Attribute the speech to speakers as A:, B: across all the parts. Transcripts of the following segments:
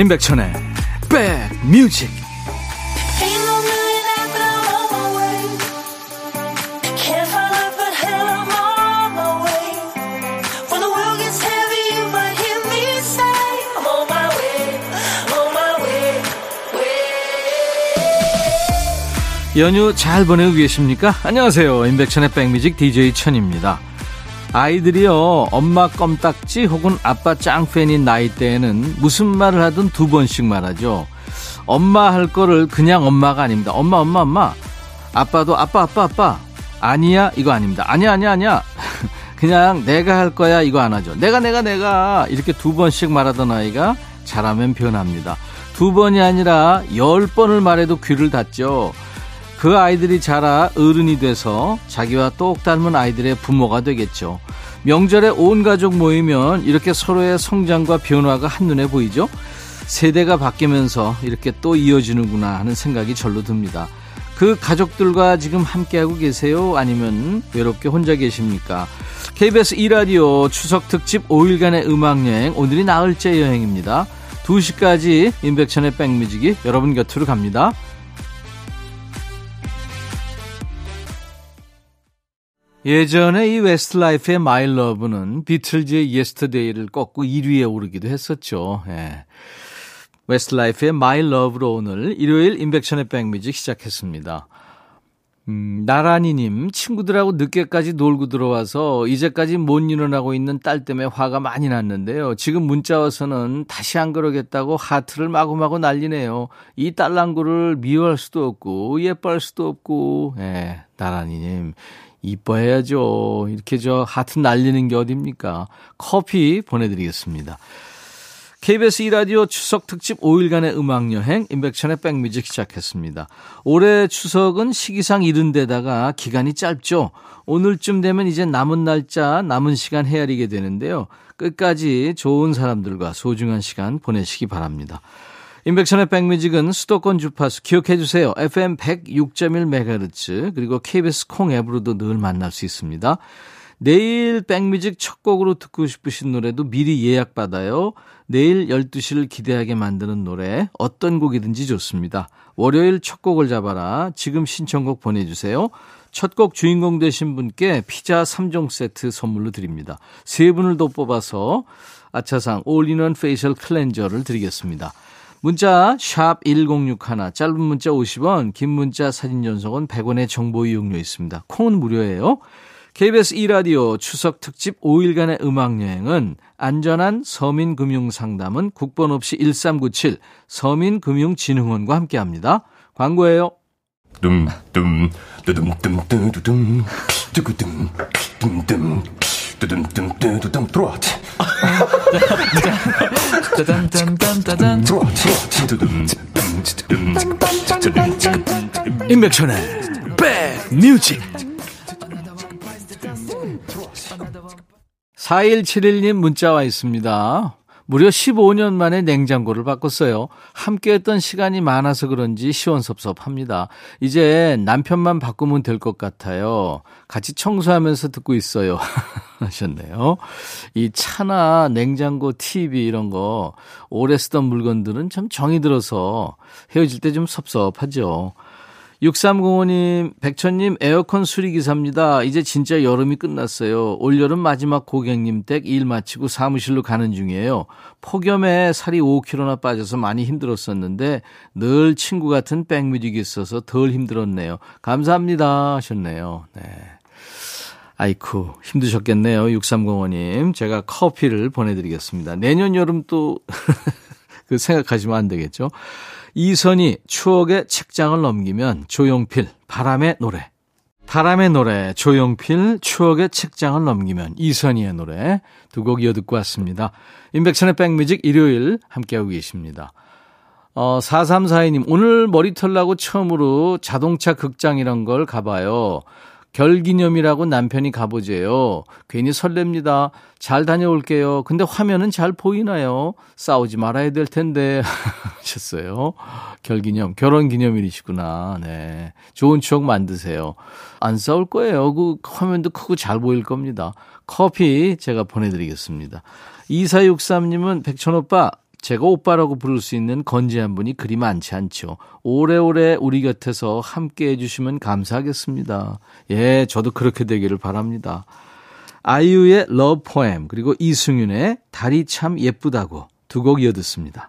A: 임백천의 백뮤직 연휴 잘 보내고 계십니까? 안녕하세요. 임백천의 백뮤직 DJ 천입니다. 아이들이요, 엄마 껌딱지 혹은 아빠 짱팬인 나이대에는 무슨 말을 하든 두 번씩 말하죠. 엄마 할 거를 그냥 엄마가 아닙니다. 엄마, 엄마, 엄마. 아빠도 아빠, 아빠, 아빠. 아니야, 이거 아닙니다. 아니야, 아니야, 아니야. 그냥 내가 할 거야, 이거 안 하죠. 내가, 내가, 내가. 이렇게 두 번씩 말하던 아이가 잘하면 변합니다. 두 번이 아니라 열 번을 말해도 귀를 닫죠. 그 아이들이 자라 어른이 돼서 자기와 똑 닮은 아이들의 부모가 되겠죠. 명절에 온 가족 모이면 이렇게 서로의 성장과 변화가 한눈에 보이죠? 세대가 바뀌면서 이렇게 또 이어지는구나 하는 생각이 절로 듭니다. 그 가족들과 지금 함께하고 계세요? 아니면 외롭게 혼자 계십니까? KBS 2라디오 추석 특집 5일간의 음악여행, 오늘이 나흘째 여행입니다. 2시까지 임백천의 백뮤직이 여러분 곁으로 갑니다. 예전에 이 웨스트라이프의 My Love는 비틀즈의 Yesterday를 꺾고 1위에 오르기도 했었죠. 예. 웨스트라이프의 My Love로 오늘 일요일 임백천의 백뮤직 시작했습니다. 음, 나란히님, 친구들하고 늦게까지 놀고 들어와서 이제까지 못 일어나고 있는 딸 때문에 화가 많이 났는데요. 지금 문자 와서는 다시 안 그러겠다고 하트를 마구마구 날리네요. 이 딸랑구를 미워할 수도 없고, 예뻐할 수도 없고, 예, 나란히님. 이뻐해야죠. 이렇게 저 하트 날리는 게 어딥니까? 커피 보내드리겠습니다. KBS 2라디오 추석 특집 5일간의 음악여행 인백천의 백뮤직 시작했습니다. 올해 추석은 시기상 이른 데다가 기간이 짧죠. 오늘쯤 되면 이제 남은 날짜, 남은 시간 헤아리게 되는데요. 끝까지 좋은 사람들과 소중한 시간 보내시기 바랍니다. 인백천의 백뮤직은 수도권 주파수 기억해 주세요. FM 106.1MHz 그리고 KBS 콩 앱으로도 늘 만날 수 있습니다. 내일 백뮤직 첫 곡으로 듣고 싶으신 노래도 미리 예약받아요. 내일 12시를 기대하게 만드는 노래 어떤 곡이든지 좋습니다. 월요일 첫 곡을 잡아라. 지금 신청곡 보내주세요. 첫 곡 주인공 되신 분께 피자 3종 세트 선물로 드립니다. 세 분을 더 뽑아서 아차상 all-in-one facial cleanser를 드리겠습니다. 문자 1061, 짧은 문자 50원, 긴 문자 사진 전송은 100원의 정보 이용료 있습니다. 콩은 무료예요. KBS 2라디오 추석 특집 5일간의 음악여행은 안전한 서민금융상담은 국번 없이 1397 서민금융진흥원과 함께합니다. 광고예요. 둠둠 뚜둠뚜둠뚜둠 뚜구둠 둠둠 뚜둠뚜둠뚜둠 트로트 임백천의 백뮤직. 4171님 문자 와 있습니다. 무려 15년 만에 냉장고를 바꿨어요. 함께 했던 시간이 많아서 그런지 시원섭섭합니다. 이제 남편만 바꾸면 될 것 같아요. 같이 청소하면서 듣고 있어요. 하셨네요. 이 차나 냉장고, TV 이런 거 오래 쓰던 물건들은 참 정이 들어서 헤어질 때 좀 섭섭하죠. 6305님, 백천님, 에어컨 수리기사입니다. 이제 진짜 여름이 끝났어요. 올여름 마지막 고객님 댁 일 마치고 사무실로 가는 중이에요. 폭염에 살이 5kg나 빠져서 많이 힘들었었는데 늘 친구 같은 백뮤직이 있어서 덜 힘들었네요. 감사합니다. 하셨네요. 네. 아이쿠, 힘드셨겠네요. 6305님. 제가 커피를 보내드리겠습니다. 내년 여름 또, 그 생각하시면 안 되겠죠. 이선희 추억의 책장을 넘기면 조용필 바람의 노래 바람의 노래 조용필 추억의 책장을 넘기면 이선희의 노래 두 곡 이어 듣고 왔습니다. 인백천의 백뮤직 일요일 함께하고 계십니다. 어, 4342님, 오늘 머리털 나고 처음으로 자동차 극장 이런 걸 가봐요. 결기념이라고 남편이 가보재요. 괜히 설렙니다. 잘 다녀올게요. 근데 화면은 잘 보이나요? 싸우지 말아야 될 텐데. 하셨어요. 결기념, 결혼기념일이시구나. 네. 좋은 추억 만드세요. 안 싸울 거예요. 그 화면도 크고 잘 보일 겁니다. 커피 제가 보내드리겠습니다. 2463님은 백천오빠, 제가 오빠라고 부를 수 있는 건재한 분이 그리 많지 않죠. 오래오래 우리 곁에서 함께 해주시면 감사하겠습니다. 예, 저도 그렇게 되기를 바랍니다. 아이유의 Love Poem 그리고 이승윤의 달이 참 예쁘다고 두 곡 이어 듣습니다.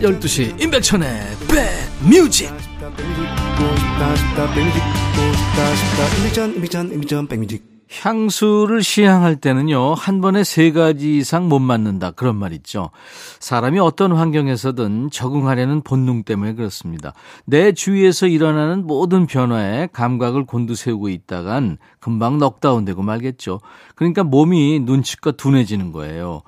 A: 12시 임백천의 백뮤직 향수를 시향할 때는요, 한 번에 세 가지 이상 못 맞는다. 그런 말 있죠. 사람이 어떤 환경에서든 적응하려는 본능 때문에 그렇습니다. 내 주위에서 일어나는 모든 변화에 감각을 곤두세우고 있다간 금방 넉다운 되고 말겠죠. 그러니까 몸이 눈치껏 둔해지는 거예요.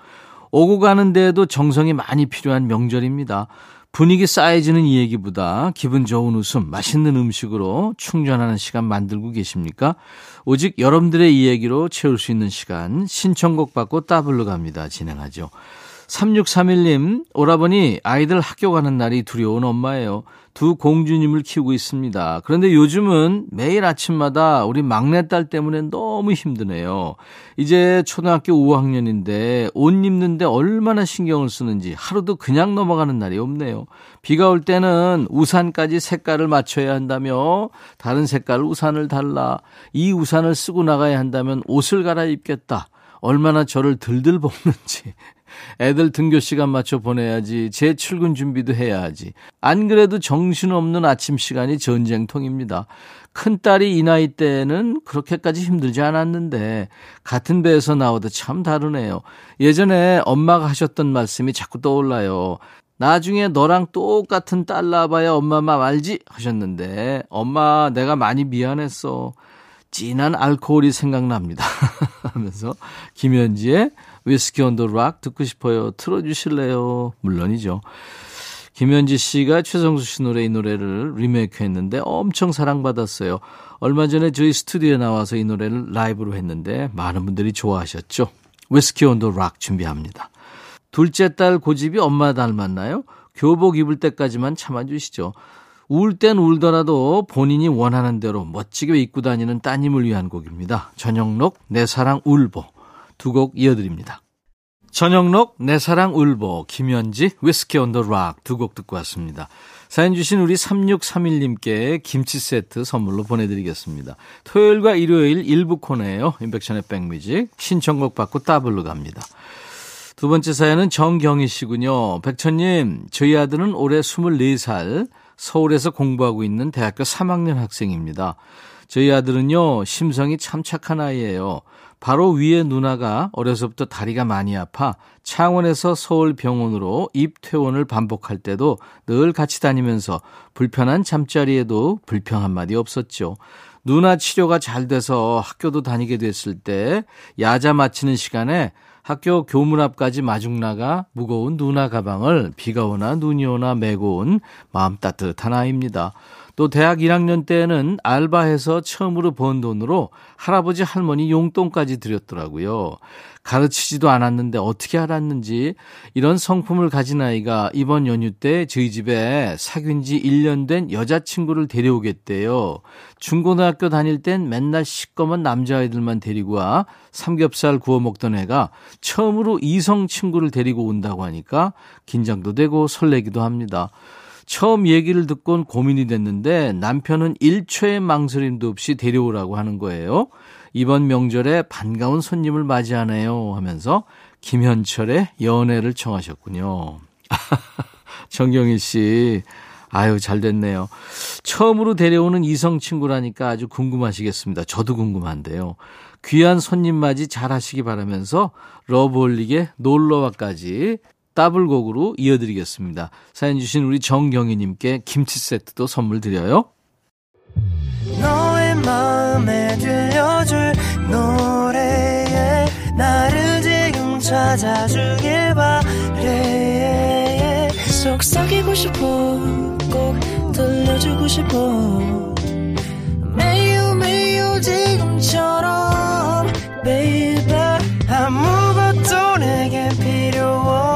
A: 오고 가는 데에도 정성이 많이 필요한 명절입니다. 분위기 쌓여지는 이 얘기보다 기분 좋은 웃음, 맛있는 음식으로 충전하는 시간 만들고 계십니까? 오직 여러분들의 이야기로 채울 수 있는 시간 신청곡 받고 따블로 갑니다. 진행하죠. 3631님, 오라버니 아이들 학교 가는 날이 두려운 엄마예요. 두 공주님을 키우고 있습니다. 그런데 요즘은 매일 아침마다 우리 막내딸 때문에 너무 힘드네요. 이제 초등학교 5학년인데 옷 입는데 얼마나 신경을 쓰는지 하루도 그냥 넘어가는 날이 없네요. 비가 올 때는 우산까지 색깔을 맞춰야 한다며 다른 색깔 우산을 달라. 이 우산을 쓰고 나가야 한다면 옷을 갈아입겠다. 얼마나 저를 들들 볶는지 애들 등교 시간 맞춰 보내야지. 제 출근 준비도 해야 하지. 안 그래도 정신없는 아침 시간이 전쟁통입니다. 큰딸이 이 나이 때는 그렇게까지 힘들지 않았는데 같은 배에서 나오도 참 다르네요. 예전에 엄마가 하셨던 말씀이 자꾸 떠올라요. 나중에 너랑 똑같은 딸 낳아봐야 엄마 맘 알지? 하셨는데 엄마 내가 많이 미안했어. 진한 알코올이 생각납니다. 하면서 김현지의 위스키 온 더 락 듣고 싶어요. 틀어주실래요? 물론이죠. 김현지 씨가 최성수 씨 노래 이 노래를 리메이크 했는데 엄청 사랑받았어요. 얼마 전에 저희 스튜디오에 나와서 이 노래를 라이브로 했는데 많은 분들이 좋아하셨죠. 위스키 온 더 락 준비합니다. 둘째 딸 고집이 엄마 닮았나요? 교복 입을 때까지만 참아주시죠. 울 땐 울더라도 본인이 원하는 대로 멋지게 입고 다니는 따님을 위한 곡입니다. 전영록 내 사랑 울보. 두 곡 이어드립니다. 전영록, 내 사랑 울보, 김현지, 위스키 온 더 락 두 곡 듣고 왔습니다. 사연 주신 우리 3631님께 김치 세트 선물로 보내드리겠습니다. 토요일과 일요일 일부 코너예요. 인백션의 백뮤직. 신청곡 받고 따블로 갑니다. 두 번째 사연은 정경희 씨군요. 백천님, 저희 아들은 올해 24살, 서울에서 공부하고 있는 대학교 3학년 학생입니다. 저희 아들은요, 심성이 참 착한 아이예요. 바로 위에 누나가 어려서부터 다리가 많이 아파 창원에서 서울 병원으로 입퇴원을 반복할 때도 늘 같이 다니면서 불편한 잠자리에도 불평 한마디 없었죠. 누나 치료가 잘 돼서 학교도 다니게 됐을 때 야자 마치는 시간에 학교 교문 앞까지 마중 나가 무거운 누나 가방을 비가 오나 눈이 오나 메고 온 마음 따뜻한 아이입니다. 또 대학 1학년 때는 알바해서 처음으로 번 돈으로 할아버지 할머니 용돈까지 드렸더라고요. 가르치지도 않았는데 어떻게 알았는지 이런 성품을 가진 아이가 이번 연휴 때 저희 집에 사귄 지 1년 된 여자친구를 데려오겠대요. 중고등학교 다닐 땐 맨날 시꺼먼 남자아이들만 데리고 와 삼겹살 구워 먹던 애가 처음으로 이성 친구를 데리고 온다고 하니까 긴장도 되고 설레기도 합니다. 처음 얘기를 듣곤 고민이 됐는데 남편은 1초의 망설임도 없이 데려오라고 하는 거예요. 이번 명절에 반가운 손님을 맞이하네요 하면서 김현철의 연애를 청하셨군요. 정경희 씨, 아유, 잘 됐네요. 처음으로 데려오는 이성 친구라니까 아주 궁금하시겠습니다. 저도 궁금한데요. 귀한 손님 맞이 잘 하시기 바라면서 러브홀릭의 놀러와까지 더블곡으로 이어드리겠습니다. 사연 주신 우리 정경희님께 김치 세트도 선물 드려요. 너의 마음에 들려줄 노래에 나를 지금 찾아
B: 찾아주길 바래 속삭이고 싶어 꼭 들려주고 싶어 매우 매우 지금처럼 baby 아무것도 내게 필요 없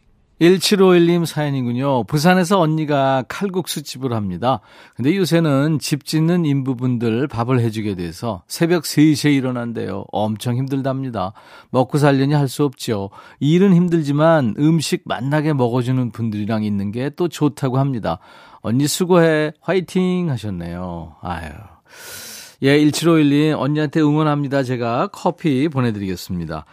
A: 1751님 사연이군요. 부산에서 언니가 칼국수 집을 합니다. 근데 요새는 집 짓는 인부분들 밥을 해주게 돼서 새벽 3시에 일어난대요. 엄청 힘들답니다. 먹고 살려니 할 수 없죠. 일은 힘들지만 음식 맛나게 먹어주는 분들이랑 있는 게 또 좋다고 합니다. 언니 수고해. 화이팅 하셨네요. 아유. 예, 1751님 언니한테 응원합니다. 제가 커피 보내드리겠습니다.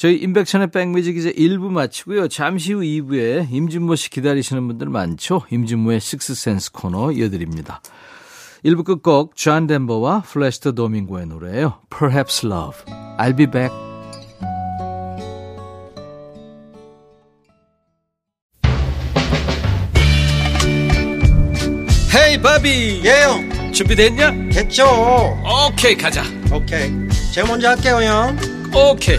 A: 저희 임백천의 백뮤직 이제 1부 마치고요. 잠시 후 2부에 임진모 씨 기다리시는 분들 많죠. 임진모의 Sixth Sense 코너 이어드립니다. 1부 끝곡 존 덴버와 플라시도 도밍고의 노래예요. Perhaps Love. I'll be back. 헤이 바비
C: 예영
A: 준비됐냐?
C: 됐죠
A: 오케이 가자
C: 오케이 제가 먼저 할게요 형
A: 오케이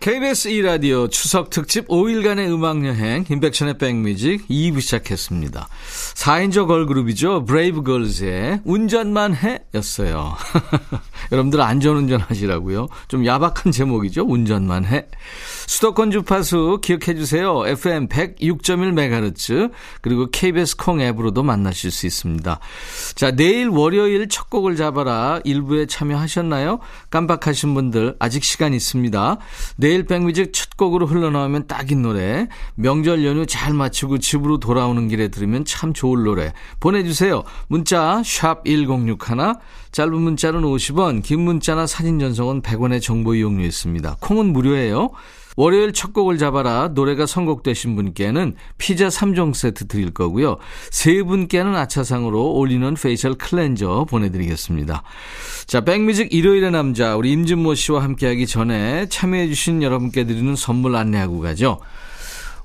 A: KBS 2라디오 추석 특집 5일간의 음악여행 인백션의 백뮤직 2부 시작했습니다. 4인조 걸그룹이죠. 브레이브걸즈의 운전만 해 였어요. 여러분들 안전운전 하시라고요. 좀 야박한 제목이죠. 운전만 해. 수도권 주파수 기억해 주세요. FM 106.1MHz 그리고 KBS 콩 앱으로도 만나실 수 있습니다. 자, 내일 월요일 첫 곡을 잡아라. 일부에 참여하셨나요? 깜빡하신 분들 아직 시간 있습니다. 내일 백뮤직 첫 곡으로 흘러나오면 딱인 노래. 명절 연휴 잘 마치고 집으로 돌아오는 길에 들으면 참 좋을 노래. 보내 주세요. 문자 1061, 짧은 문자는 50원, 긴 문자나 사진 전송은 100원의 정보 이용료 있습니다. 콩은 무료예요. 월요일 첫 곡을 잡아라 노래가 선곡되신 분께는 피자 3종 세트 드릴 거고요. 세 분께는 아차상으로 all-in-one facial cleanser 보내드리겠습니다. 자, 백뮤직 일요일의 남자 우리 임진모 씨와 함께하기 전에 참여해주신 여러분께 드리는 선물 안내하고 가죠.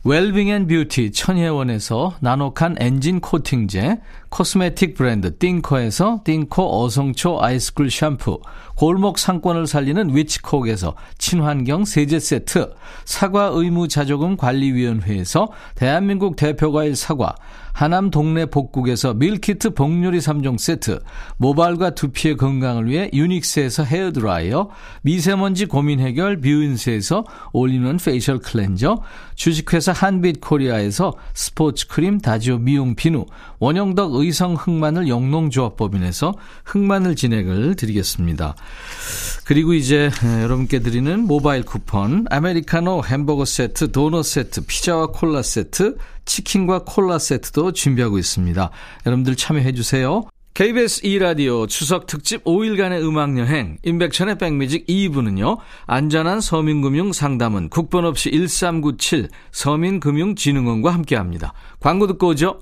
A: 웰빙 and beauty 천혜원에서 나노칸 엔진 코팅제, cosmetic 브랜드 띵코에서 띵코 어성초 ice cool 샴푸, 골목 상권을 살리는 위치콕에서 친환경 세제 세트, 사과 의무 자조금 관리위원회에서 대한민국 대표과일 사과, 하남 동네 복국에서 meal kit 복요리 3종 세트, 모발과 두피의 건강을 위해 유닉스에서 헤어드라이어, 미세먼지 고민 해결 뷰인스에서 all-in-one facial cleanser, 주식회사 한빛코리아에서 스포츠 크림 다지오 미용 비누, 원형덕 의성 흑마늘 영농조합법인에서 흑마늘 진액을 드리겠습니다. 그리고 이제 여러분께 드리는 모바일 쿠폰, 아메리카노 햄버거 세트, 도넛 세트, 피자와 콜라 세트, 치킨과 콜라 세트도 준비하고 있습니다. 여러분들 참여해 주세요. KBS 2라디오 추석 특집 5일간의 음악여행 임백천의 백뮤직 2부는요. 안전한 서민금융 상담은 국번 없이 1397 서민금융진흥원과 함께합니다. 광고 듣고 오죠.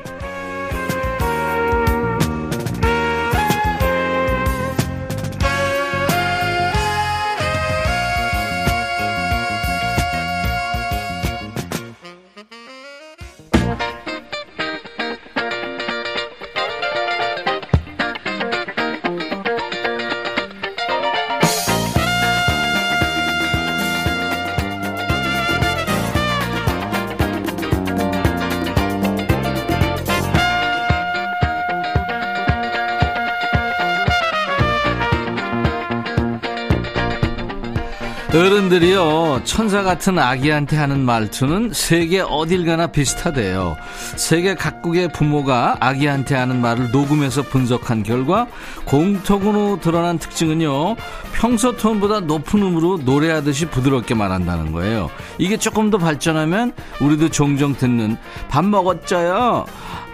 A: 어른들이요, 천사 같은 아기한테 하는 말투는 세계 어딜 가나 비슷하대요. 세계 각국의 부모가 아기한테 하는 말을 녹음해서 분석한 결과 공통으로 드러난 특징은요, 평소 톤보다 높은 음으로 노래하듯이 부드럽게 말한다는 거예요. 이게 조금 더 발전하면 우리도 종종 듣는 밥 먹었죠요?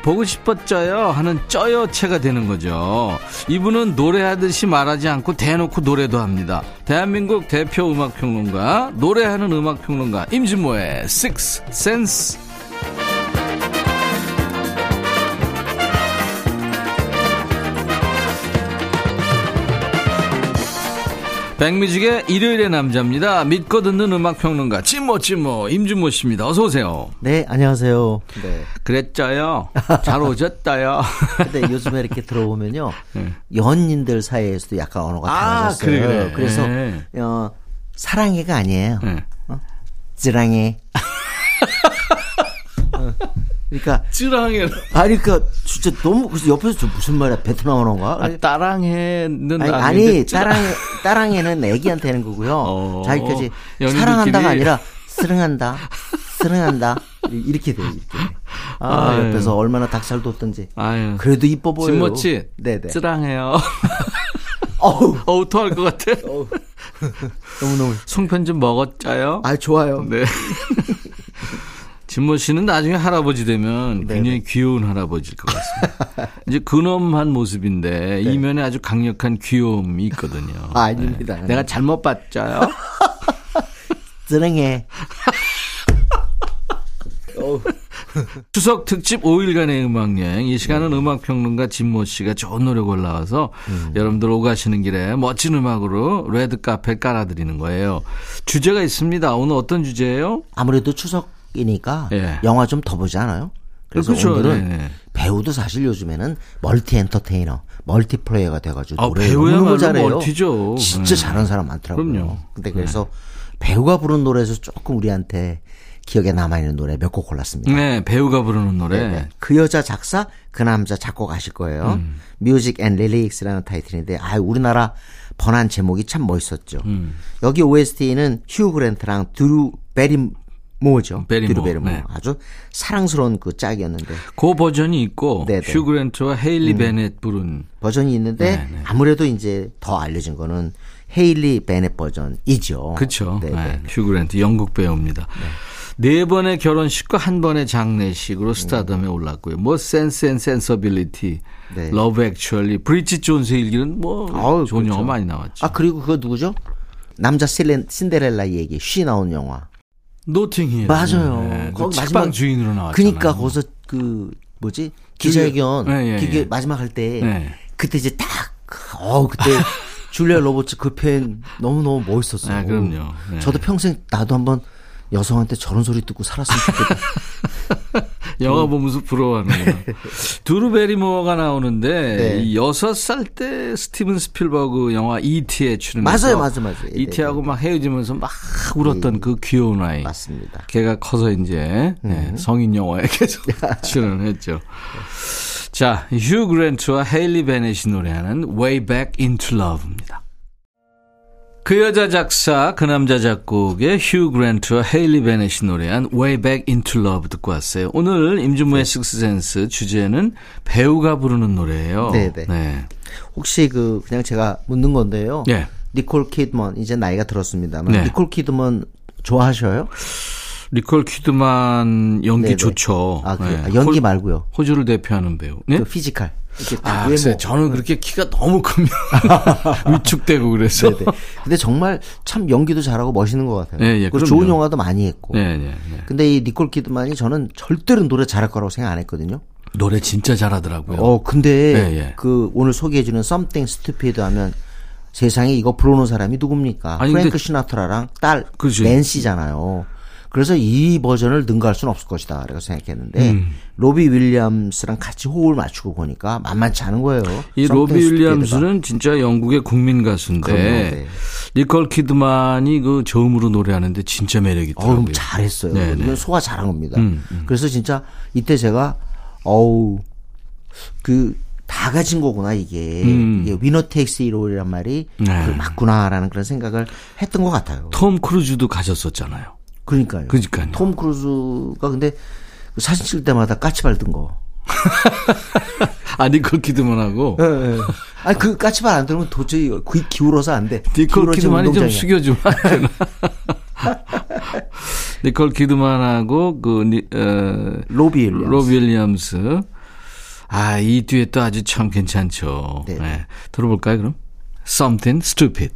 A: 보고 싶었죠요 하는 쩌여체가 되는 거죠. 이분은 노래하듯이 말하지 않고 대놓고 노래도 합니다. 대한민국 대표 음악평론가, 노래하는 음악평론가 임진모의 Six Sense. 백뮤직의 일요일의 남자입니다. 믿고 듣는 음악평론가 찐모 찐모 임준모 씨입니다. 어서 오세요.
D: 네, 안녕하세요. 네.
A: 그랬죠요. 잘 오셨다요.
D: 근데 요즘에 이렇게 들어보면요. 연인들 사이에서도 약간 언어가
A: 네. 아,
D: 달라졌어요.
A: 그래, 그래.
D: 그래서
A: 네.
D: 어, 사랑해가 아니에요.
A: 네.
D: 찌랑해. 어, 그러니까
A: 찌랑해.
D: 아니 그러니까 진짜 너무 그래서 옆에서 저 무슨 말이야 베트남 언어인가?
A: 아, 따랑해는
D: 아니, 아니 따랑해 따랑해는 애기한테 하는 거고요.
A: 어.
D: 자기까지. 사랑한다가 아니라 쓰릉한다, 쓰릉한다 이렇게 돼요. 이렇게. 아
A: 아유.
D: 옆에서 얼마나 닭살 돋던지.
A: 아유.
D: 그래도 이뻐 보여요.
A: 진모치.
D: 네네.
A: 찌랑해요.
D: 어우
A: 어우, 토할 것 같아.
D: 너무 너무.
A: 송편 좀 먹었자요?
D: 아 좋아요.
A: 네. 진모 씨는 나중에 할아버지 되면. 굉장히 귀여운 할아버지일 것 같습니다. 이제 근엄한 모습인데 이면에 아주 강력한 귀여움이 있거든요.
D: 네. 아, 아닙니다.
A: 네. 내가 잘못 봤자요?
D: 쓰릉해.
A: 추석 특집 5일간의 음악여행. 이 시간은 음악평론가 진모 씨가 좋은 노래 골라와서 여러분들 오가시는 길에 멋진 음악으로 레드 카펫 깔아드리는 거예요. 주제가 있습니다. 오늘 어떤 주제예요?
D: 아무래도 추석 이니까
A: 예.
D: 영화 좀 더 보지 않아요? 그래서
A: 그렇죠.
D: 오늘은
A: 네네.
D: 배우도 사실 요즘에는 멀티 엔터테이너, 멀티플레이어가 돼가지고
A: 아,
D: 노래
A: 배우야말로
D: 잘해요.
A: 멀티죠.
D: 진짜
A: 네.
D: 잘하는 사람 많더라고요.
A: 그럼요. 네.
D: 근데 그래서 배우가 부른 노래에서 조금 우리한테 기억에 남아있는 노래 몇 곡 골랐습니다.
A: 네, 배우가 부르는 노래.
D: 네네. 그 여자 작사, 그 남자 작곡 아실 거예요.
A: 음.
D: Music and Lyrics라는 타이틀인데, 아, 우리나라 번안 제목이 참 멋있었죠.
A: 음.
D: 여기 OST는 휴 그랜트랑 드루 배리모어죠.
A: 배리모어,
D: 드루 배리모어.
A: 네.
D: 아주 사랑스러운 그 짝이었는데
A: 그 버전이 있고
D: 네네.
A: 휴 그랜트와 헤일리 베넷 부른
D: 버전이 있는데
A: 네, 네.
D: 아무래도 이제 더 알려진 거는 헤일리 베넷 버전이죠.
A: 그렇죠.
D: 네, 네.
A: 휴 그랜트 영국 배우입니다. 네 번의 결혼식과 한 번의 장례식으로 스타덤에 올랐고요. 뭐 Sense and Sensibility,
D: 네.
A: Love Actually, 브리짓 존스의 일기는 뭐
D: 아우,
A: 좋은
D: 그렇죠.
A: 영화 많이 나왔죠.
D: 아 그리고 그거 누구죠? 남자 실렌, 신데렐라 얘기 쉬 나온 영화.
A: Notting Hill.
D: 맞아요.
A: 네, 그
D: 거기 마지막-
A: 주인으로 나왔잖아요.
D: 그니까 거기서 그 뭐지 기자회견
A: 네, 예,
D: 그게
A: 예.
D: 마지막 할때
A: 네.
D: 그때 이제 딱어 그때 줄리아 로버츠 그 표현 너무 너무 멋있었어요.
A: 아, 그럼요. 네.
D: 저도 평생 나도 한번 여성한테 저런 소리 듣고 살았으면 좋겠다.
A: 영화 보면서 부러워하는구나. 두루 베리모어가 나오는데
D: 네.
A: 이 여섯 살때 스티븐 스필버그 영화 E.T.에 출연해서
D: 맞아요, 맞아요, 맞아요. 네,
A: E.T.하고 막 헤어지면서 막 울었던 그 귀여운 아이.
D: 맞습니다.
A: 걔가 커서 이제 네, 성인 영화에 계속 출연했죠. 자, 휴 그랜트와 헤일리 베넷이 노래하는 Way Back into Love입니다. 그 여자 작사, 그 남자 작곡의 휴 그랜트와 헤일리 베넷이 노래한 Way Back into Love 듣고 왔어요. 오늘 임진모의 Sixth Sense 주제는 배우가 부르는 노래예요.
D: 네네.
A: 네.
D: 혹시 그 그냥 제가 묻는 건데요.
A: 예.
D: 니콜 키드먼 이제 나이가 들었습니다만
A: 네.
D: 니콜 키드먼 좋아하셔요?
A: 니콜 키드만 연기
D: 네네.
A: 좋죠.
D: 아, 그
A: 네.
D: 아, 연기
A: 호-
D: 말고요.
A: 호주를 대표하는 배우. 네?
D: 그 physical. 이렇게
A: 아. 글쎄, 저는 그렇게 키가 너무 크면 위축되고 그래서.
D: 네네. 근데 정말 참 연기도 잘하고 멋있는 것 같아요.
A: 예, 예,
D: 그리고. 좋은 영화도 많이 했고.
A: 네, 네, 네.
D: 근데 이 니콜 키드만이 저는 절대로 노래 잘할 거라고 생각 안 했거든요.
A: 노래 진짜 잘하더라고요.
D: 어, 근데
A: 예, 예.
D: 그 오늘 소개해주는 Something Stupid 하면 세상에 이거 불러놓은 사람이 누굽니까?
A: 아니,
D: 프랭크 시나트라랑 딸
A: 그지.
D: 낸시잖아요. 그래서 이 버전을 능가할 수는 없을 것이다. 라고 생각했는데
A: 음.
D: 로비 윌리엄스랑 같이 호흡을 맞추고 보니까 만만치 않은 거예요.
A: 이 로비. 윌리엄스는 진짜 영국의 국민 가수인데
D: 네.
A: 니콜 키드만이 그 저음으로 노래하는데 진짜 매력 있더라고요.
D: 어우 잘했어요.
A: 네, 네.
D: 이건 소화 잘한 겁니다.
A: 음, 음.
D: 그래서 진짜 이때 제가 어우 그 다 가진 거구나 이게
A: 음.
D: 이게 Winner Takes It All이란 말이
A: 네.
D: 그 맞구나라는 그런 생각을 했던 것 같아요.
A: 톰 크루즈도 가셨었잖아요.
D: 그러니까요.
A: 그러니까요.
D: 톰 크루즈가 근데 그 사진 찍을 때마다 까치 발 든 거.
A: 아, 니콜 키드만 하고.
D: 예, 예. 아니 그 까치발 안 들으면 도저히 귀 기울어서 안 돼.
A: 니콜
D: 기울어지면
A: 키드만이 좀. 숙여주면 안 되나? 니콜 키드만 하고 그 니, 어,
D: 로비 윌리엄스.
A: 로비 윌리엄스. 아, 이 듀엣도 아주 참 괜찮죠.
D: 네.
A: 네. 들어볼까요, 그럼? Something Stupid.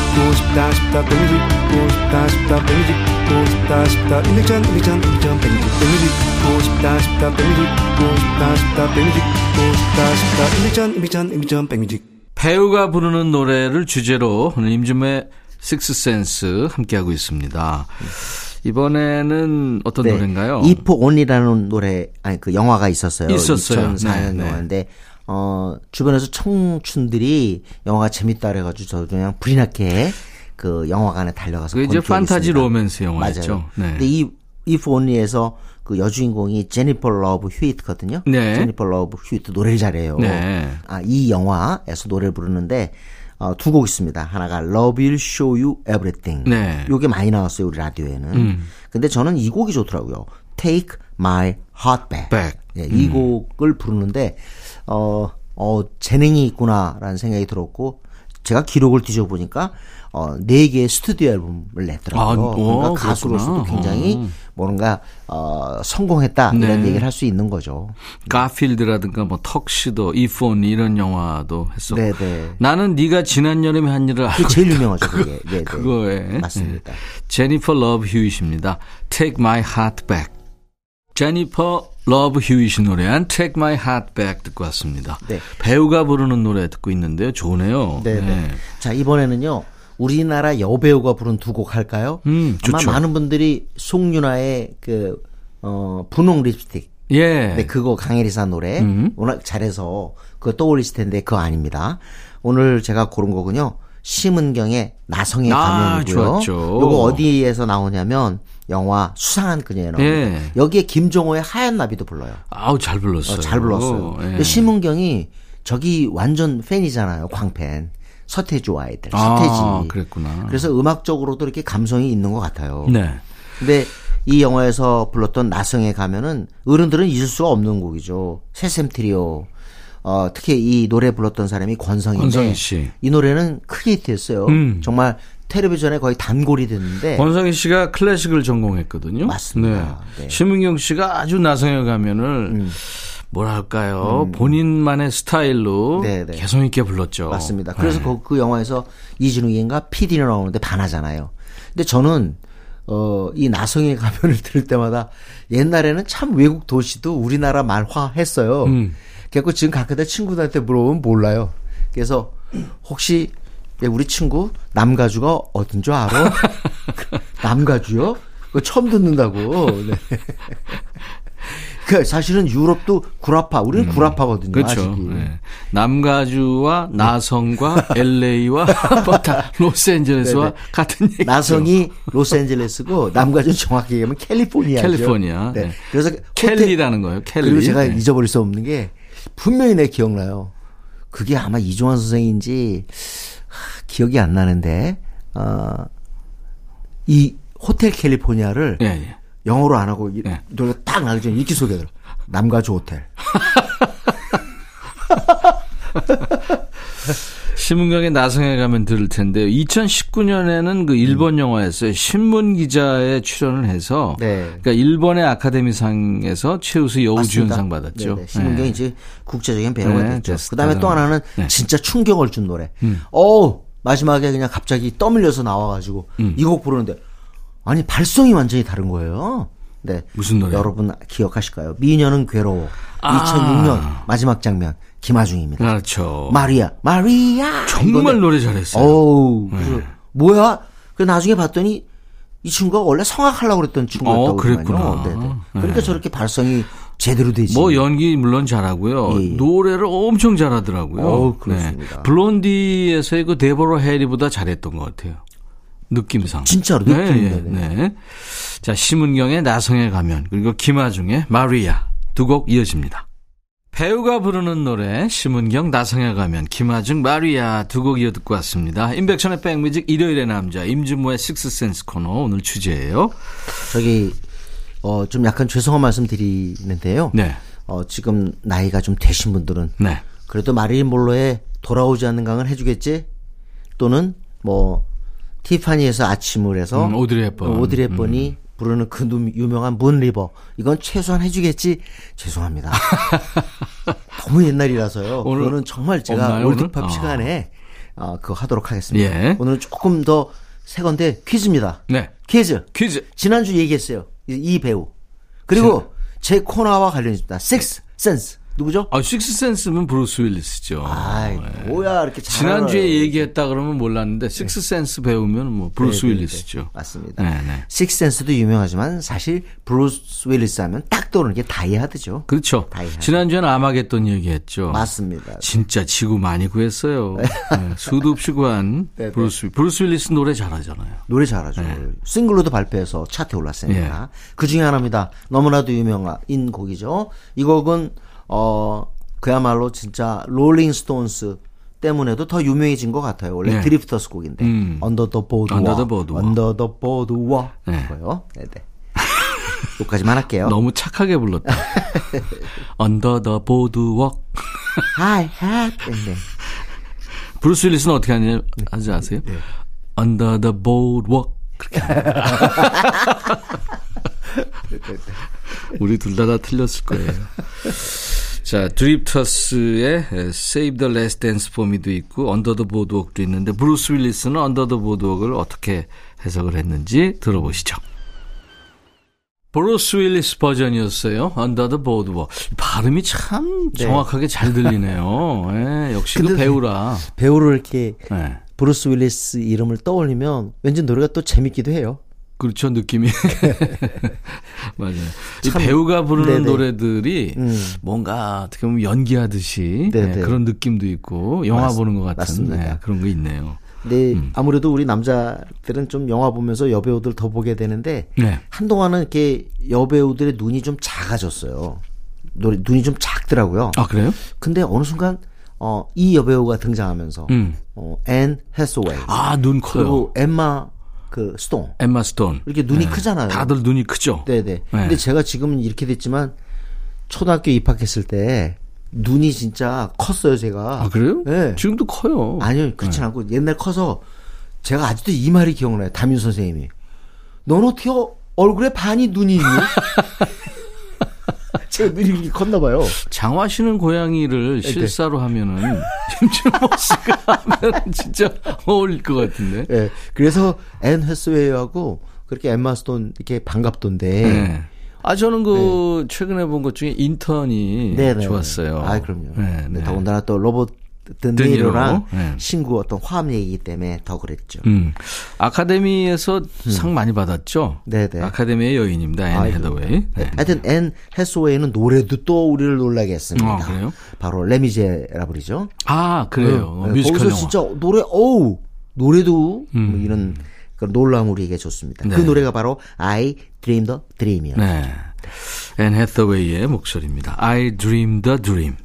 E: 듣고 싶다 싶다 백뮤직 듣고 싶다 싶다 백뮤직 듣고 싶다 싶다 임백천 임백천 임백천 백뮤직 백뮤직 듣고 싶다 싶다 백뮤직 듣고 싶다 싶다 백뮤직 듣고 싶다 싶다 임백천 임백천 임백천 백뮤직
A: 배우가 부르는 노래를 주제로 오늘 임준의 식스센스 함께하고 있습니다. 이번에는 어떤
D: 네.
A: 노래인가요?
D: 이포 온이라는 노래 아니 그 영화가 있었어요.
A: 있었어요.
D: 2004년
A: 네, 네.
D: 영화인데 어 주변에서 청춘들이 영화가 재밌다 그래가지고 저도 그냥 불이 나게 그 영화관에 달려가서 본
A: 이제 판타지
D: 있습니다.
A: 로맨스 영화였죠.
D: 맞아요.
A: 네.
D: 근데 이 If Only에서 그 여주인공이 제니퍼 러브 휴이트거든요.
A: 네.
D: 제니퍼 러브 휴이트 노래를 잘해요.
A: 네.
D: 아, 이 영화에서 노래를 부르는데 어, 두 곡 있습니다. 하나가 Love Will Show You Everything.
A: 네.
D: 요게 많이 나왔어요, 우리 라디오에는.
A: 음.
D: 근데 저는 이 곡이 좋더라고요. Take My Heart Back.
A: Back.
D: 예, 이 곡을 부르는데 어, 어 재능이 있구나라는 생각이 들었고 제가 기록을 뒤져보니까 어, 네 개의 스튜디오 앨범을 냈더라고요.
A: 아, 오,
D: 그러니까 가수로서도
A: 그렇구나.
D: 굉장히 뭔가 어, 성공했다 이런
A: 네.
D: 얘기를 할 수 있는 거죠.
A: 가필드라든가 뭐 턱시도, If Only 이런 영화도 했었고.
D: 네, 네.
A: 나는 네가 지난 여름에 한 일을 알고
D: 제일 유명하죠, 그게. 네, 네.
A: 그거에
D: 맞습니다.
A: 네. 제니퍼 러브 휴잇입니다. Take My Heart Back. 제니퍼 러브 휴잇이 노래한 Take My Heart Back 듣고 왔습니다.
D: 네.
A: 배우가 부르는 노래 듣고 있는데요. 좋네요.
D: 네, 네. 자, 이번에는요. 우리나라 여배우가 부른 두 곡 할까요?
A: 음,
D: 아마
A: 좋죠.
D: 많은 분들이 송윤아의 그, 어, 분홍 립스틱.
A: 예.
D: 네, 그거 강혜리사 노래.
A: 음.
D: 워낙 잘해서 그거 떠올리실 텐데 그거 아닙니다. 오늘 제가 고른 거군요. 심은경의 나성의
A: 아,
D: 가면이고요.
A: 좋았죠.
D: 요거 어디에서 나오냐면 영화 수상한 그녀에 나옵니다.
A: 예.
D: 여기에 김종호의 하얀 나비도 불러요.
A: 아우 잘 불렀어요.
D: 어, 잘 불렀어요.
A: 예.
D: 근데 심은경이 저기 완전 팬이잖아요. 광팬. 서태지 아이들.
A: 아,
D: 서태지.
A: 그랬구나.
D: 그래서 음악적으로도 이렇게 감성이 있는 것 같아요.
A: 네.
D: 근데 이 영화에서 불렀던 나성에 가면은 어른들은 잊을 수가 없는 곡이죠. 새샘 트리오. 어, 특히 이 노래 불렀던 사람이 권성인데
A: 권성희 씨.
D: 이 노래는 크게 히트했어요.
A: 음.
D: 정말 텔레비전에 거의 단골이 됐는데
A: 권성희 씨가 클래식을 전공했거든요.
D: 맞습니다.
A: 네.
D: 네.
A: 심은경 씨가 아주 나성에 가면을 뭐랄까요 본인만의 스타일로
D: 네, 네.
A: 개성 있게 불렀죠.
D: 맞습니다. 그래서
A: 네.
D: 그, 그 영화에서 이진욱인가 PD로 나오는데 반하잖아요. 근데 저는 어, 이 나성의 가면을 들을 때마다 옛날에는 참 외국 도시도 우리나라 말화 했어요.
A: 음.
D: 그래서 지금 가끔다 친구들한테 물어보면 몰라요. 그래서 혹시 우리 친구 남가주가 어딘 줄 알아? 남가주요? 그거 처음 듣는다고. 네. 그 사실은 유럽도 구라파, 우리는 구라파거든요.
A: 그렇죠. 네. 남가주와 나성과 LA와 뭐다 로스앤젤레스와
D: 네, 네.
A: 같은 얘기죠.
D: 나성이 로스앤젤레스고 남가주는 정확히 얘기하면 캘리포니아죠.
A: 캘리포니아.
D: 네.
A: 네.
D: 그래서 호텔-
A: 켈리라는 거예요. 켈리.
D: 그리고 제가
A: 네.
D: 잊어버릴 수 없는 게 분명히 내 기억나요. 그게 아마 이종환 선생인지 하, 기억이 안 나는데 어, 이 호텔 캘리포니아를
A: 예, 예.
D: 영어로 안 하고 이
A: 네.
D: 노래가 딱 나기 전에 이렇게 소개하더라. 남가주 호텔.
A: 심은경의 나성에 가면 들을 텐데요. 2019년에는 그 일본 영화에서 신문 기자에 출연을 해서
D: 네.
A: 그러니까 일본의 아카데미상에서 최우수 여우주연상. 받았죠.
D: 네네. 신문경이
A: 네.
D: 이제 국제적인 배우가
A: 네,
D: 됐죠. 그다음에 또 하나는
A: 네. 음.
D: 진짜 충격을 준 노래. 어우 마지막에 그냥 갑자기 떠밀려서 나와가지고
A: 음.
D: 이곡 부르는데 아니 발성이 완전히 다른 거예요. 네.
A: 무슨 노래요?
D: 여러분 기억하실까요? 미녀는 괴로워.
A: 아.
D: 2006년 마지막 장면 김하중입니다.
A: 그렇죠.
D: 마리아, 마리아.
A: 정말
D: 이건데-
A: 노래 잘했어요.
D: 어우, 그래서 뭐야? 그 나중에 봤더니 이 친구가 원래 성악하려고 그랬던 친구였다고
A: 어, 그랬구나.
D: 네네. 그러니까 저렇게 발성이 제대로 되지.
A: 뭐 연기 물론 잘하고요.
D: 예, 예.
A: 노래를 엄청 잘하더라고요.
D: 어우, 그렇습니다.
A: 네. 블론디에서의 그 데보라 해리보다 잘했던 것 같아요. 느낌상.
D: 진짜로
A: 네,
D: 느낌이
A: 예,
D: 나네요.
A: 네. 자, 심은경의 나성의 가면 그리고 김하중의 마리아 두 곡 이어집니다. 배우가 부르는 노래 심은경 나성의 가면 김하중 마리아 두 곡 이어 듣고 왔습니다. 임백천의 백뮤직 일요일의 남자 임준모의 식스센스 코너 오늘 주제예요.
D: 저기 어 좀 약간 죄송한 말씀 드리는데요.
A: 네.
D: 어 지금 나이가 좀 되신 분들은
A: 네.
D: 그래도 마릴린 몰로의 돌아오지 않는 강은 해주겠지? 또는 뭐 티파니에서 아침을 해서
A: 음, 오드리 헵번. 음.
D: 오드리 헵번이 부르는 그 누- 유명한 문 리버 이건 최소한 해주겠지? 죄송합니다. 너무 옛날이라서요.
A: 오늘
D: 그거는 정말 제가
A: 없나요,
D: 월드팝
A: 오늘?
D: 시간에 어, 그거 하도록 하겠습니다.
A: 예.
D: 오늘은 조금 더 새 건데 퀴즈입니다.
A: 네.
D: 퀴즈.
A: 퀴즈.
D: 지난주 얘기했어요. 이, 이 배우. 그리고 제 코너와 관련이 있습니다. Sixth Sense. 누구죠?
A: 아, Sixth Sense면 브루스 윌리스죠.
D: 아이, 뭐야, 이렇게 잘.
A: 지난주에
D: 알아요.
A: 얘기했다 그러면 몰랐는데 Sixth Sense 배우면 뭐 브루스
D: 네, 네,
A: 윌리스죠.
D: 네. 맞습니다.
A: 네, 네.
D: Sixth Sense도 유명하지만 사실 브루스 윌리스 하면 딱 떠오르는 게 다이하드죠.
A: 그렇죠.
D: 다이하드.
A: 지난주에는 아마겟돈 얘기했죠.
D: 맞습니다.
A: 진짜 지구 많이 구했어요. 네, 수도 없이 구한
D: 네, 네.
A: 브루스 윌- 브루스 윌리스 노래 잘하잖아요.
D: 노래 잘하죠.
A: 네.
D: 싱글로도 발표해서 차트에 올랐으니까. 그 중에 하나입니다. 너무나도 유명한 곡이죠. 이 곡은, 어, 그야말로 진짜 롤링스톤스 때문에도 더 유명해진 것 같아요. 원래
A: 네.
D: 드리프터스 곡인데.
A: 음. Under the Boardwalk.
D: Under the Boardwalk. Under the Boardwalk.
A: 네.
D: 이거요. 네 네. 여기까지만 할게요.
A: 너무 착하게 불렀다. Under the boardwalk.
D: Hi, hat. 네.
A: 브루스 윌리스는 어떻게 하냐, 하지 아세요?
D: 네.
A: Under the boardwalk. 그렇게. 우리 둘 다 다 틀렸을 거예요. 자, 드립터스의 Save the Last Dance for Me도 있고 Under the Boardwalk도 있는데 브루스 윌리스는 Under the Boardwalk을 어떻게 해석을 했는지 들어보시죠. 브루스 윌리스 버전이었어요. Under the Boardwalk. 발음이 참
D: 네.
A: 정확하게 잘 들리네요. 예, 역시 그 배우라.
D: 배우를 이렇게
A: 예.
D: 브루스 윌리스 이름을 떠올리면 왠지 노래가 또 재밌기도 해요.
A: 그렇죠 느낌이 맞아요. 이
D: 참,
A: 배우가 부르는
D: 네네.
A: 노래들이
D: 음.
A: 뭔가 어떻게 보면 연기하듯이.
D: 네,
A: 그런 느낌도 있고 영화
D: 맞-
A: 보는 것 같은. 네, 그런 거 있네요.
D: 근데
A: 음.
D: 아무래도 우리 남자들은 좀 영화 보면서 여배우들 더 보게 되는데
A: 네.
D: 한동안은 이렇게 여배우들의 눈이 좀 작아졌어요. 노래 눈이 좀 작더라고요.
A: 아 그래요?
D: 근데 어느 순간 어, 이 여배우가 등장하면서
A: 음.
D: 어, 앤 해스웨이
A: 아 눈 커요.
D: 그리고 엠마 그 스톤
A: 엠마 스톤.
D: 이렇게 눈이 크잖아요.
A: 다들 눈이 크죠.
D: 네네. 근데 제가 지금 이렇게 됐지만 초등학교 입학했을 때 눈이 진짜 컸어요, 제가.
A: 아 그래요?
D: 네.
A: 지금도 커요.
D: 아니요, 그렇진 않고 옛날 커서 제가 아직도 이 말이 기억나요. 담임 선생님이. 넌 어떻게 어- 얼굴에 반이 눈이 있니? 제가 눈이 컸나 봐요.
A: 장화 신은 고양이를 실사로 하면은 임진모 씨가 하면 진짜 어울릴 것 같은데.
D: 예. 그래서 앤 해스웨이하고 그렇게 엠마 스톤 이렇게 반갑던데.
A: 네. 아 저는 그 최근에 본 것 중에 인턴이
D: 네네.
A: 좋았어요.
D: 아, 그럼요.
A: 네,
D: 네,
A: 네.
D: 더군다나 또 로버트
A: 드니로.
D: 드니로랑
A: 네.
D: 신구 어떤 화합 얘기이기 때문에 더 그랬죠.
A: 음. 아카데미에서 상 많이 받았죠.
D: 음. 네네.
A: 아카데미의 여인입니다. 앤
D: 아이고.
A: 헤더웨이. 네.
D: 하여튼 앤 해스웨이는 노래도 또 우리를 놀라게 했습니다.
A: 아, 그래요?
D: 바로 레미제라블이죠.
A: 아 그래요.
D: 네,
A: 뮤지컬
D: 거기서
A: 영화.
D: 진짜 노래 어우 노래도
A: 음.
D: 뭐 이런 그런 놀라움 우리에게 줬습니다.
A: 네.
D: 그 노래가 바로 I Dreamed a Dream이에요.
A: 네. 앤 해더웨이의 목소리입니다. I dreamed a dream.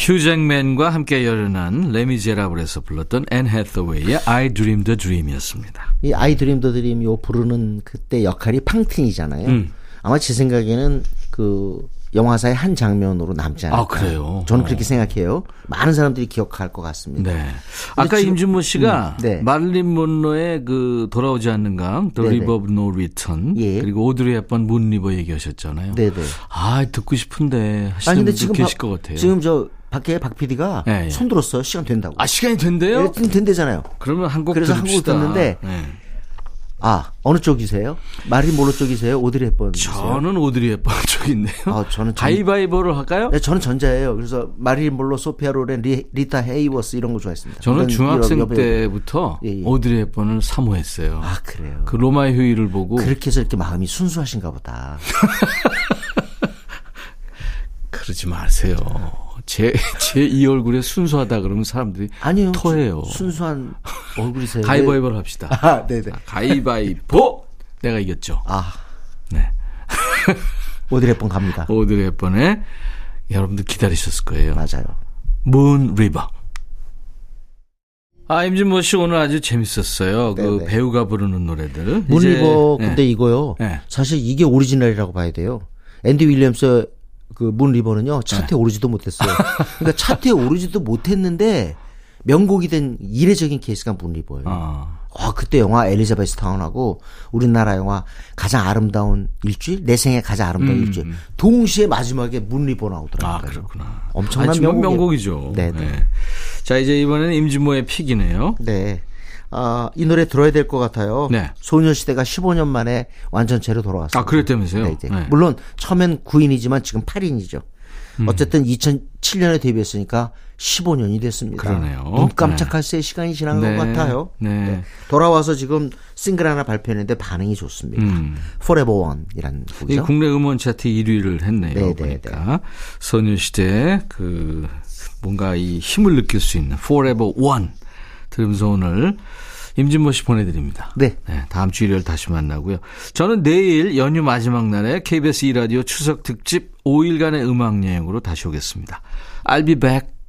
A: 휴 잭맨과 함께 열연한 레미제라블에서 불렀던 앤 해더웨이의 I dreamed a dream이었습니다.
D: 이 I Dreamed a Dream 요 부르는 그때 역할이 팡틴이잖아요.
A: 음.
D: 아마 제 생각에는 그 영화사의 한 장면으로 남지 않을까.
A: 아, 그래요?
D: 저는
A: 어.
D: 그렇게 생각해요. 많은 사람들이 기억할 것 같습니다.
A: 네. 아까
D: 지금-
A: 임진모 씨가
D: 음, 네.
A: 마릴린 먼로의 그 돌아오지 않는 강, The
D: 네네.
A: River of No Return,
D: 예.
A: 그리고 오드리 헵번 Moon River 얘기하셨잖아요.
D: 네네.
A: 아 듣고 싶은데 하시는
D: 아니 근데 지금
A: 계실
D: 박-
A: 것 같아요.
D: 지금 저 밖에 박 PD가
A: 예, 예.
D: 손 들었어요. 시간 된다고.
A: 아 시간이 된대요?
D: 예, 된대잖아요.
A: 그러면 한 곡
D: 그래서 한곡
A: 들읍시다.
D: 듣는데
A: 네.
D: 아 어느 쪽이세요? 마릴린 먼로 쪽이세요? 오드리 헵번.
A: 저는 오드리 헵번 쪽인데요.
D: 아, 저는 전-
A: 가위바위보를 할까요?
D: 네, 저는 전자예요. 그래서 마릴린 먼로, 소피아 로렌, 리, 리타 헤이워스 이런 거 좋아했습니다.
A: 저는 중학생
D: 여배우.
A: 때부터
D: 예, 예.
A: 오드리 헵번을 사모했어요.
D: 아 그래요.
A: 그 로마의 휴일을 보고
D: 그렇게 해서 이렇게 마음이 순수하신가 보다.
A: 그러지 마세요. 제 제 이 얼굴에 순수하다 그러면 사람들이
D: 아니요.
A: 토해요.
D: 수- 순수한 얼굴이세요.
A: 가위바위보를 합시다.
D: 아, 네네.
A: 가위바위보. 내가 이겼죠.
D: 아,
A: 네.
D: 헵번 갑니다.
A: 오드리 헵번에 여러분들 기다리셨을 거예요.
D: 맞아요.
A: Moon River. 아, 임진모 씨 오늘 아주 재밌었어요. 그
D: 네네.
A: 배우가 부르는 노래들.
D: Moon River
A: 이제,
D: 근데
A: 네.
D: 이거요.
A: 네.
D: 사실 이게 오리지널이라고 봐야 돼요. 앤디 윌리엄스 그 Moon River는요 차트에 오르지도 못했어요. 그러니까 차트에 오르지도 못했는데 명곡이 된 이례적인 케이스가 Moon River예요.
A: 아,
D: 아, 그때 영화 엘리자베스 타운하고 우리나라 영화 가장 아름다운 일주일, 내 생애 가장 아름다운 일주일. 동시에 마지막에 Moon River 나오더라고요.
A: 아 그렇구나.
D: 엄청난
A: 아, 정말
D: 명곡이에요.
A: 명곡이죠.
D: 네네.
A: 자, 이제 이번에는 임진모의 pick이네요.
D: 네. 아, 이 노래 들어야 될 것 같아요.
A: 네.
D: 소녀시대가 15년 만에 완전체로 돌아왔어요.
A: 아, 그랬다면서요?
D: 네, 네.
A: 네.
D: 물론 처음엔 9인이지만 지금 8인이죠.
A: 음.
D: 어쨌든 2007년에 데뷔했으니까 15년이 됐습니다.
A: 그러네요.
D: 눈 깜짝할 새 시간이 지난
A: 네.
D: 것 같아요.
A: 네.
D: 돌아와서 지금 싱글 하나 발표했는데 반응이 좋습니다.
A: 음.
D: Forever One이라는
A: 이
D: 곡이죠.
A: 국내 음원 차트 1위를 했네요.
D: 네, 네,
A: 보니까 소녀시대 그 뭔가 이 힘을 느낄 수 있는 Forever One 들으면서 오늘 임진모 씨 보내드립니다.
D: 네.
A: 다음 주 일요일 다시 만나고요. 저는 내일 연휴 마지막 날에 KBS 2라디오 추석 특집 5일간의 음악 여행으로 다시 오겠습니다. I'll be back.